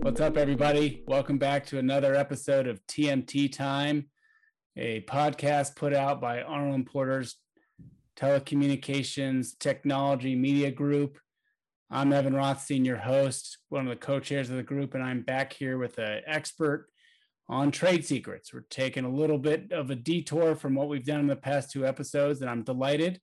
What's up, everybody? Welcome back to another episode of TMT Time, a podcast put out by Arnold Porter's Telecommunications Technology Media Group. I'm Evan Rothstein, your host, one of the co-chairs of the group, and I'm back here with an expert on trade secrets. We're taking a little bit of a detour from what we've done in the past two episodes, and I'm delighted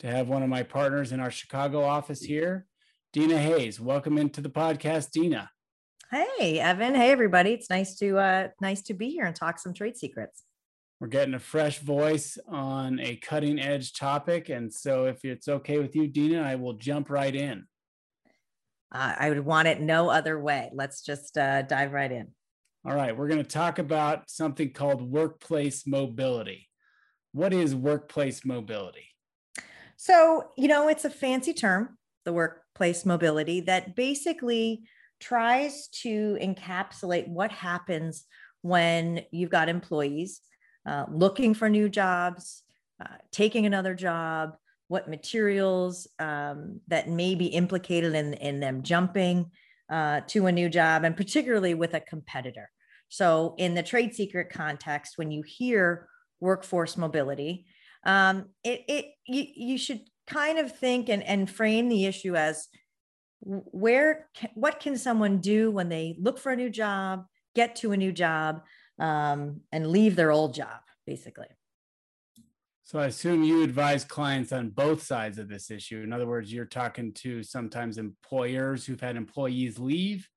to have one of my partners in our Chicago office here, Dina Hayes. Welcome into the podcast, Dina. Hey, Evan. Hey, everybody. It's nice to uh, nice to be here and talk some trade secrets. We're getting a fresh voice on a cutting edge topic, and so if it's okay with you, Dina, I will jump right in. Uh, I would want it no other way. Let's just uh, dive right in. All right, we're going to talk about something called workplace mobility. What is workplace mobility? So, you know, it's a fancy term, the workplace mobility, that basically tries to encapsulate what happens when you've got employees uh, looking for new jobs, uh, taking another job, what materials um, that may be implicated in, in them jumping uh, to a new job, and particularly with a competitor. So, in the trade secret context, when you hear workforce mobility, um, it, it you, you should kind of think and, and frame the issue as where what can someone do when they look for a new job get to a new job um, and leave their old job basically? So i assume you advise clients on both sides of this issue. In other words you're talking to sometimes employers who've had employees leave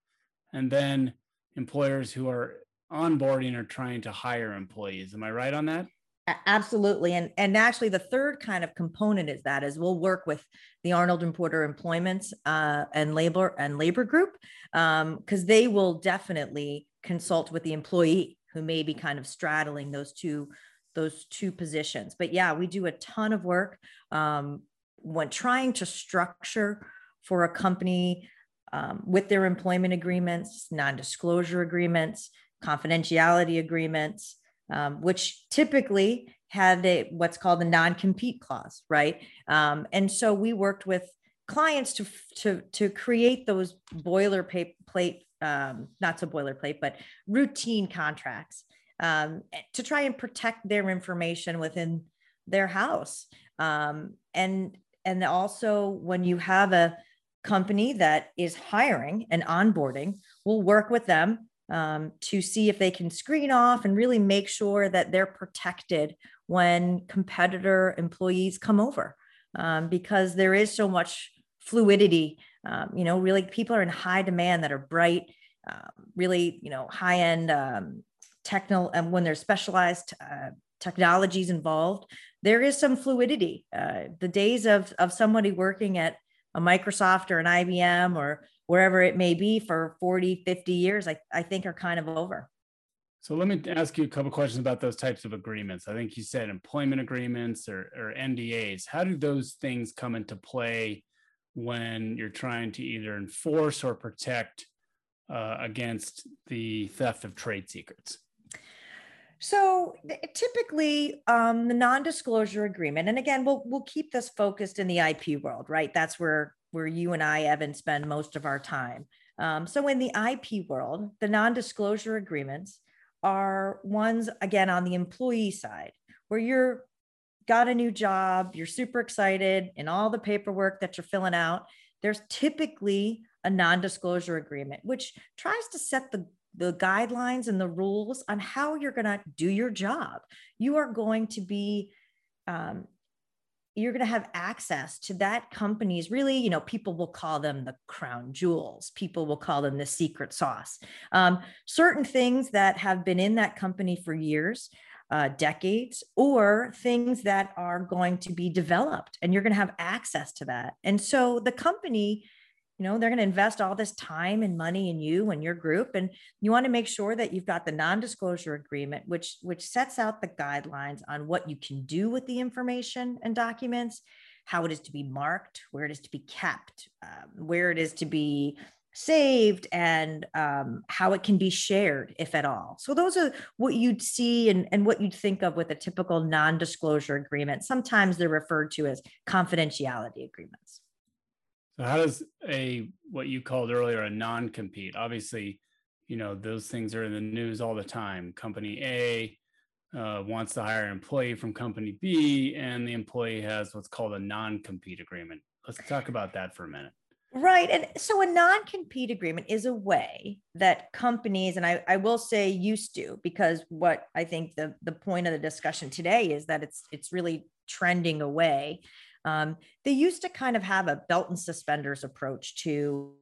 and then employers who are onboarding or trying to hire employees. Am i right on that Absolutely. And, and actually the third kind of component is that is we'll work with the Arnold and Porter Employment uh, and Labor and Labor Group because um, they will definitely consult with the employee who may be kind of straddling those two those two positions. But yeah, we do a ton of work um, when trying to structure for a company um, with their employment agreements, non-disclosure agreements, confidentiality agreements um, which typically had a, what's called a non-compete clause, right? Um, and so we worked with clients to to to create those boilerplate, um, not so boilerplate, but routine contracts um, to try and protect their information within their house. Um, and and also when you have a company that is hiring and onboarding, we'll work with them um, to see if they can screen off and really make sure that they're protected when competitor employees come over um, because there is so much fluidity um, you know really people are in high demand that are bright uh, really you know high end um, technical and when there's specialized uh, technologies involved there is some fluidity. Uh, the days of of somebody working at a microsoft or an ibm or wherever it may be for 40, 50 years, I, I think are kind of over. So let me ask you a couple questions about those types of agreements. I think you said employment agreements or, or NDAs. How do those things come into play when you're trying to either enforce or protect uh, against the theft of trade secrets? So typically, um, the non-disclosure agreement, and again, we'll we'll keep this focused in the IP world, right? That's where where you and I, Evan, spend most of our time. Um, so in the IP world, the non-disclosure agreements are ones again on the employee side where you're got a new job, you're super excited, and all the paperwork that you're filling out, there's typically a non-disclosure agreement, which tries to set the the guidelines and the rules on how you're going to do your job. You are going to be um, you're going to have access to that company's really you know people will call them the crown jewels. People will call them the secret sauce. Um, certain things that have been in that company for years uh, decades or things that are going to be developed and you're going to have access to that. And so the company you know they're going to invest all this time and money in you and your group and you want to make sure that you've got the non-disclosure agreement which which sets out the guidelines on what you can do with the information and documents how it is to be marked where it is to be kept um, where it is to be saved and um, how it can be shared, if at all. So those are what you'd see and, and what you'd think of with a typical non-disclosure agreement. Sometimes they're referred to as confidentiality agreements. So how does a what you called earlier a non-compete? Obviously, you know those things are in the news all the time. Company A uh, wants to hire an employee from company B, and the employee has what's called a non-compete agreement. Let's talk about that for a minute. Right. And so a non compete agreement is a way that companies, and I, I will say used to, because what I think the, the point of the discussion today is that it's it's really trending away. Um, they used to kind of have a belt and suspenders approach to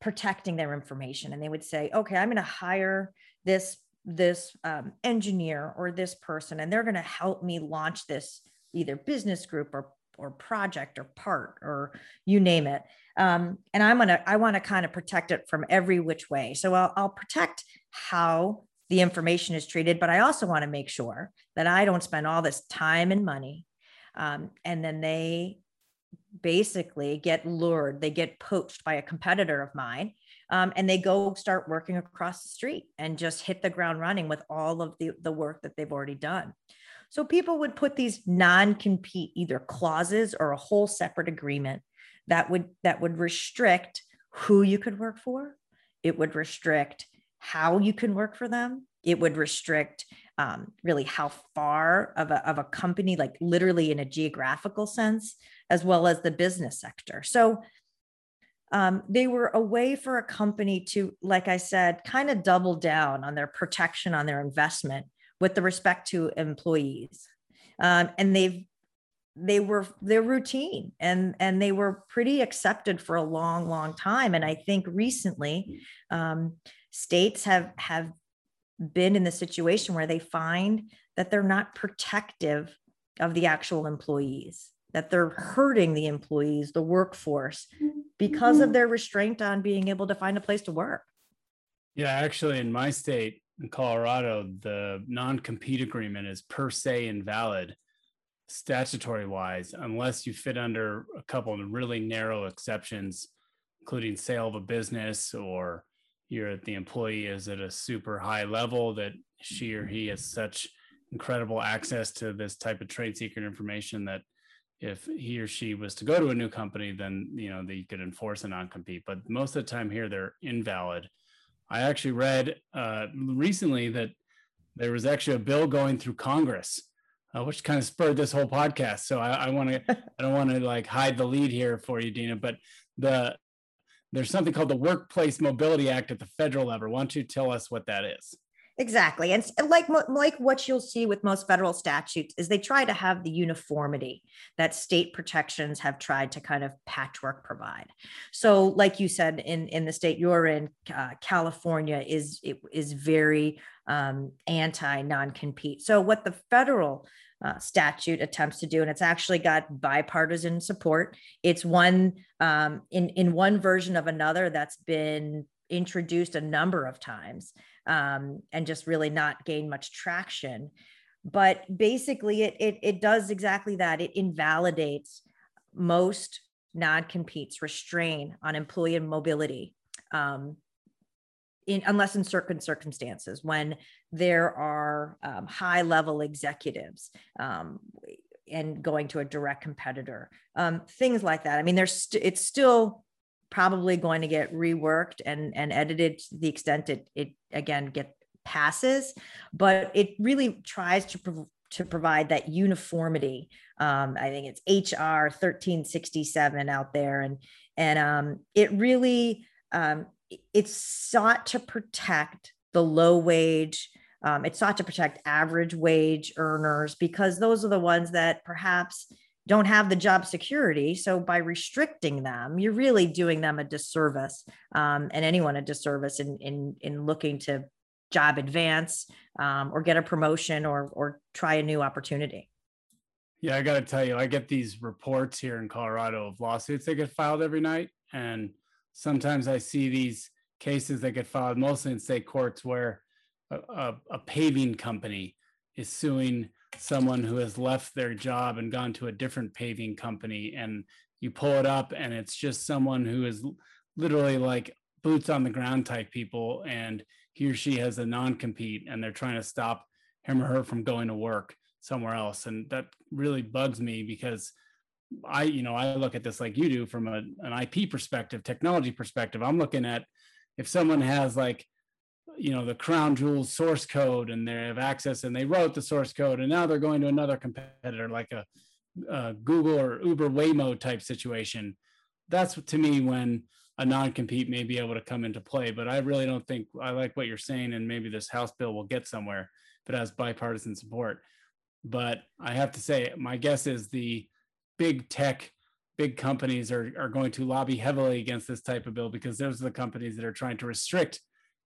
protecting their information. And they would say, okay, I'm going to hire this this um, engineer or this person, and they're going to help me launch this either business group or or project or part or you name it um, and i'm gonna i want to kind of protect it from every which way so I'll, I'll protect how the information is treated but i also want to make sure that i don't spend all this time and money um, and then they basically get lured they get poached by a competitor of mine um, and they go start working across the street and just hit the ground running with all of the, the work that they've already done so people would put these non-compete either clauses or a whole separate agreement that would that would restrict who you could work for. It would restrict how you can work for them. It would restrict um, really how far of a, of a company, like literally in a geographical sense, as well as the business sector. So um, they were a way for a company to, like I said, kind of double down on their protection on their investment with the respect to employees. Um, and they've they were they're routine and and they were pretty accepted for a long long time and i think recently um, states have have been in the situation where they find that they're not protective of the actual employees that they're hurting the employees the workforce because of mm-hmm. their restraint on being able to find a place to work. Yeah actually in my state in Colorado, the non compete agreement is per se invalid statutory wise unless you fit under a couple of really narrow exceptions, including sale of a business or you're the employee is at a super high level that she or he has such incredible access to this type of trade secret information that if he or she was to go to a new company, then you know they could enforce a non-compete. But most of the time here, they're invalid. I actually read uh, recently that there was actually a bill going through Congress, uh, which kind of spurred this whole podcast. So I, I want to, I don't want to like hide the lead here for you, Dina, but the there's something called the Workplace Mobility Act at the federal level. Why don't you tell us what that is? Exactly. And like like what you'll see with most federal statutes is they try to have the uniformity that state protections have tried to kind of patchwork provide. So like you said in in the state you're in uh, California is it is very um, anti non-compete. So what the federal uh, statute attempts to do, and it's actually got bipartisan support. It's one um, in in one version of another that's been introduced a number of times um, and just really not gain much traction. But basically, it, it, it does exactly that. It invalidates most non competes, restrain on employee mobility. Um, in, unless in certain circumstances when there are um, high level executives um, and going to a direct competitor um, things like that. I mean there's st- it's still probably going to get reworked and and edited to the extent it it again get passes but it really tries to prov- to provide that uniformity. Um, i think it's hr 1367 out there and and um, it really um, it's sought to protect the low wage um, it sought to protect average wage earners because those are the ones that perhaps don't have the job security. So by restricting them, you're really doing them a disservice um, and anyone a disservice in in in looking to job advance um, or get a promotion or or try a new opportunity. Yeah, I got to tell you, I get these reports here in Colorado of lawsuits that get filed every night, and sometimes I see these cases that get filed mostly in state courts where a, a, a paving company is suing someone who has left their job and gone to a different paving company and you pull it up and it's just someone who is literally like boots on the ground type people and he or she has a non-compete and they're trying to stop him or her from going to work somewhere else. And that really bugs me because i you know i look at this like you do from a, an ip perspective technology perspective. I'm looking at if someone has like you know the crown jewels source code and they have access and they wrote the source code and now they're going to another competitor like a, a google or uber waymo type situation. That's to me when a non-compete may be able to come into play but i really don't think i like what you're saying and maybe this house bill will get somewhere if it has bipartisan support. But I have to say, my guess is the big tech, big companies are, are going to lobby heavily against this type of bill because those are the companies that are trying to restrict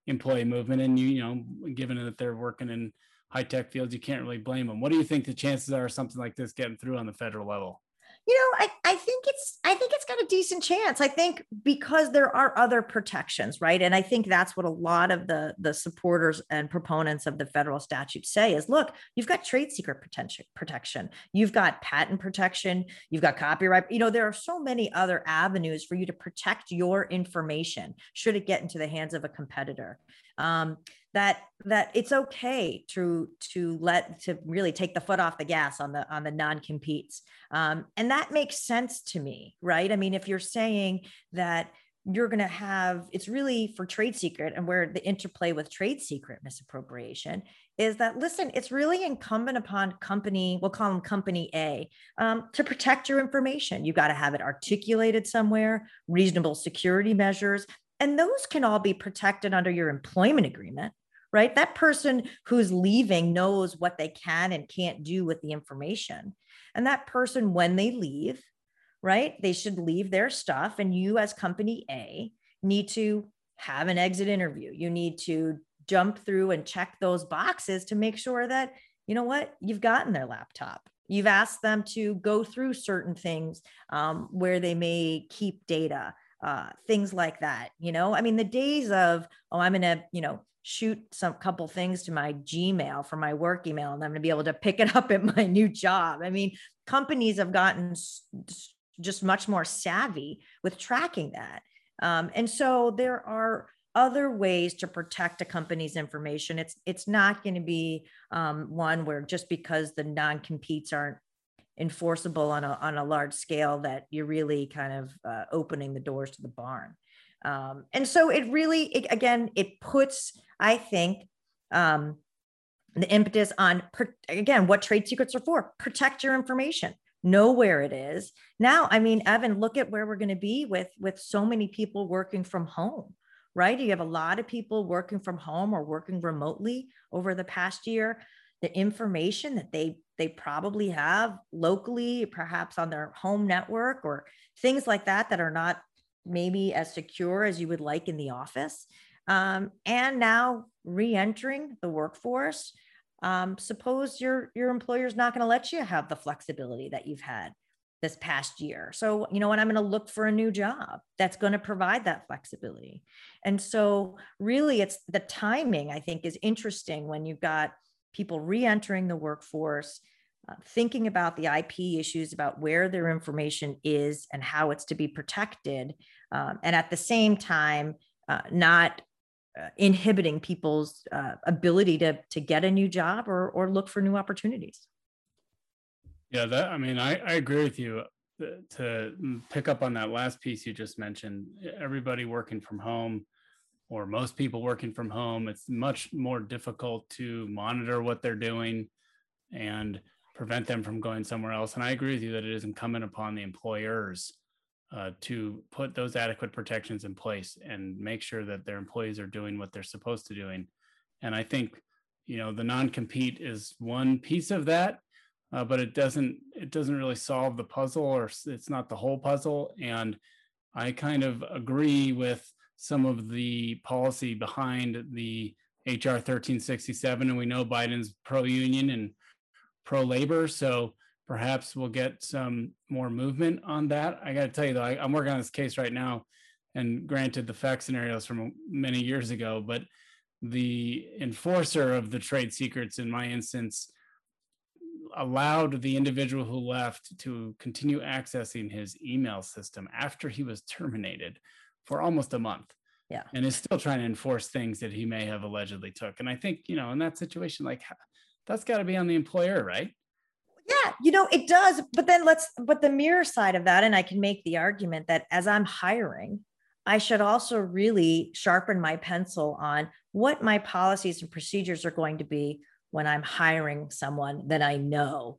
employee movement. And you, you know, given that they're working in high tech fields, you can't really blame them. What do you think the chances are something like this getting through on the federal level? You know, I, I think it's I think it's got a decent chance. I think because there are other protections, right? And I think that's what a lot of the the supporters and proponents of the federal statute say is look, you've got trade secret protection you've got patent protection, you've got copyright. You know, there are so many other avenues for you to protect your information should it get into the hands of a competitor. Um, that that it's okay to to let to really take the foot off the gas on the on the non-competes. Um, and that makes sense to me right? I mean if you're saying that you're going to have it's really for trade secret and where the interplay with trade secret misappropriation is that listen it's really incumbent upon company we'll call them company a um, to protect your information. You've got to have it articulated somewhere reasonable security measures and those can all be protected under your employment agreement right? That person who's leaving knows what they can and can't do with the information. And that person, when they leave, right, they should leave their stuff. And you, as company A, need to have an exit interview. You need to jump through and check those boxes to make sure that, you know what, you've gotten their laptop. You've asked them to go through certain things um, where they may keep data, uh, things like that. You know, I mean, the days of, oh, I'm going to, you know, shoot some couple things to my Gmail for my work email, and I'm going to be able to pick it up at my new job. I mean, companies have gotten just much more savvy with tracking that. Um, and so there are other ways to protect a company's information. It's it's not going to be um, one where just because the non competes aren't enforceable on a on a large scale that you're really kind of uh, opening the doors to the barn. Um, and so it really, it, again, it puts, I think, um, the impetus on, again, what trade secrets are for. Protect your information. Know where it is. Now i mean evan look at where we're going to be with with so many people working from home right? You have a lot of people working from home or working remotely over the past year. The information that they they probably have locally perhaps on their home network or things like that that are not maybe as secure as you would like in the office. Um, and now re-entering the workforce. Um, suppose your your employer is not going to let you have the flexibility that you've had this past year. So, you know what, I'm going to look for a new job that's going to provide that flexibility. And so, really, it's the timing, I think, is interesting when you've got people re entering the workforce, uh, thinking about the IP issues, about where their information is and how it's to be protected, um, and at the same time, uh, not uh, inhibiting people's uh, ability to to get a new job or or look for new opportunities. Yeah, that I mean, I, I agree with you. Uh, to pick up on that last piece you just mentioned, everybody working from home, or most people working from home, it's much more difficult to monitor what they're doing and prevent them from going somewhere else. And I agree with you that it is incumbent upon the employers uh, to put those adequate protections in place and make sure that their employees are doing what they're supposed to doing. And I think, you know, the non-compete is one piece of that, uh, but it doesn't it doesn't really solve the puzzle, or it's not the whole puzzle. And I kind of agree with some of the policy behind the HR 1367, and we know Biden's pro-union and pro labor. So perhaps we'll get some more movement on that. I got to tell you though, I, am working on this case right now, and granted, the fact scenarios from many years ago, but the enforcer of the trade secrets in my instance allowed the individual who left to continue accessing his email system after he was terminated for almost a month. Yeah. And is still trying to enforce things that he may have allegedly took. And I think, you know, in that situation, like that's got to be on the employer, right? Yeah, you know, it does. But then let's, but the mirror side of that, and I can make the argument that as I'm hiring, I should also really sharpen my pencil on what my policies and procedures are going to be when I'm hiring someone that I know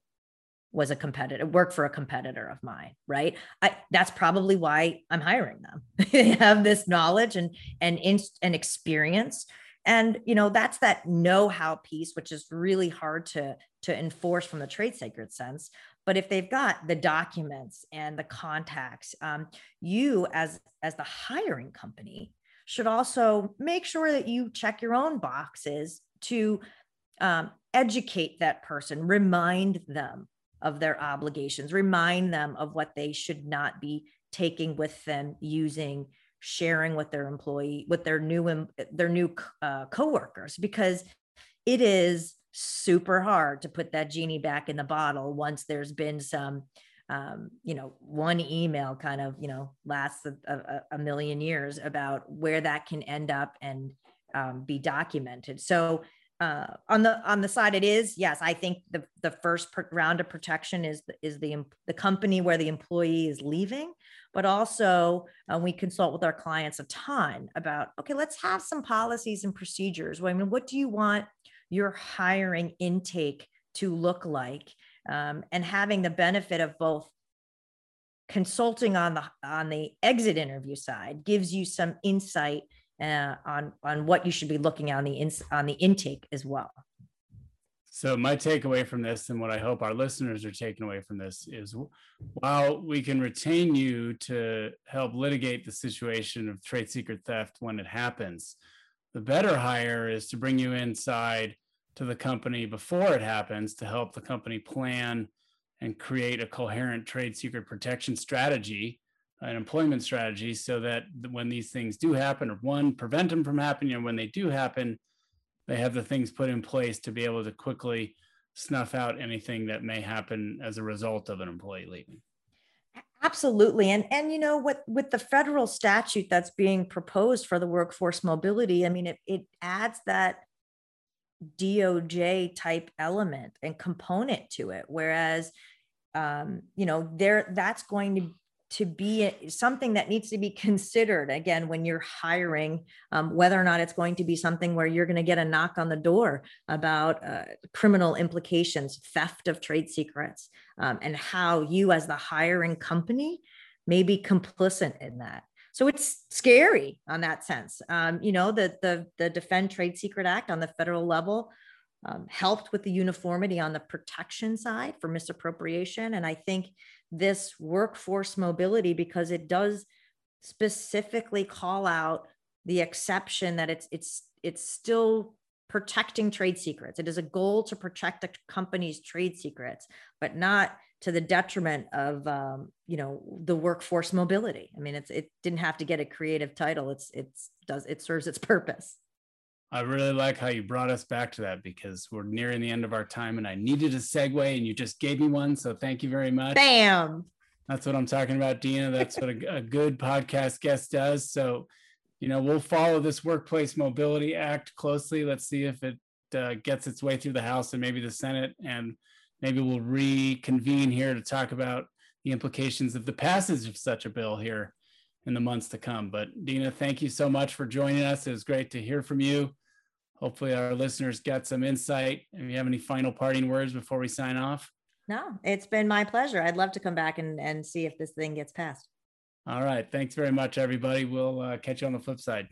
was a competitor, worked for a competitor of mine, right? I, that's probably why I'm hiring them. they have this knowledge and and and experience, and you know that's that know-how piece, which is really hard to to enforce from the trade secret sense. But if they've got the documents and the contacts, um, you as as the hiring company should also make sure that you check your own boxes to um, educate that person, remind them of their obligations, remind them of what they should not be taking with them, using, sharing with their employee, with their new their new uh, coworkers, because it is super hard to put that genie back in the bottle once there's been some um, you know, one email kind of, you know, lasts a, a, a, million years about where that can end up and um, be documented. So uh, on the on the side it is yes i think the the first round of protection is is the the company where the employee is leaving but also uh, we consult with our clients a ton about okay let's have some policies and procedures i mean what do you want your hiring intake to look like um, and having the benefit of both consulting on the on the exit interview side gives you some insight uh, on on what you should be looking on the in, on the intake as well. So my takeaway from this, and what I hope our listeners are taking away from this, is while we can retain you to help litigate the situation of trade secret theft when it happens, the better hire is to bring you inside to the company before it happens to help the company plan and create a coherent trade secret protection strategy an employment strategy so that when these things do happen, or one, prevent them from happening, and when they do happen, they have the things put in place to be able to quickly snuff out anything that may happen as a result of an employee leaving. Absolutely. And and you know what with the federal statute that's being proposed for the workforce mobility, I mean it it adds that DOJ type element and component to it. Whereas um, you know, there that's going to to be something that needs to be considered again when you're hiring um, whether or not it's going to be something where you're going to get a knock on the door about uh, criminal implications theft of trade secrets um, and how you as the hiring company may be complicit in that. So it's scary on that sense. Um, you know the, the the defend trade secret act on the federal level um, helped with the uniformity on the protection side for misappropriation and i think this workforce mobility because it does specifically call out the exception that it's it's it's still protecting trade secrets. It is a goal to protect a company's trade secrets, but not to the detriment of um, you know the workforce mobility. I mean, it's it didn't have to get a creative title. It's it's does it serves its purpose. I really like how you brought us back to that because we're nearing the end of our time and I needed a segue and you just gave me one. So thank you very much. Bam. That's what I'm talking about, Dina. That's what a, a good podcast guest does. So, you know, we'll follow this Workplace Mobility Act closely. Let's see if it uh, gets its way through the House and maybe the Senate. And maybe we'll reconvene here to talk about the implications of the passage of such a bill here in the months to come. But Dina, thank you so much for joining us. It was great to hear from you hopefully our listeners get some insight. If you have any final parting words before we sign off? No, it's been my pleasure. I'd love to come back and, and see if this thing gets passed. All right. Thanks very much, everybody. We'll uh, catch you on the flip side.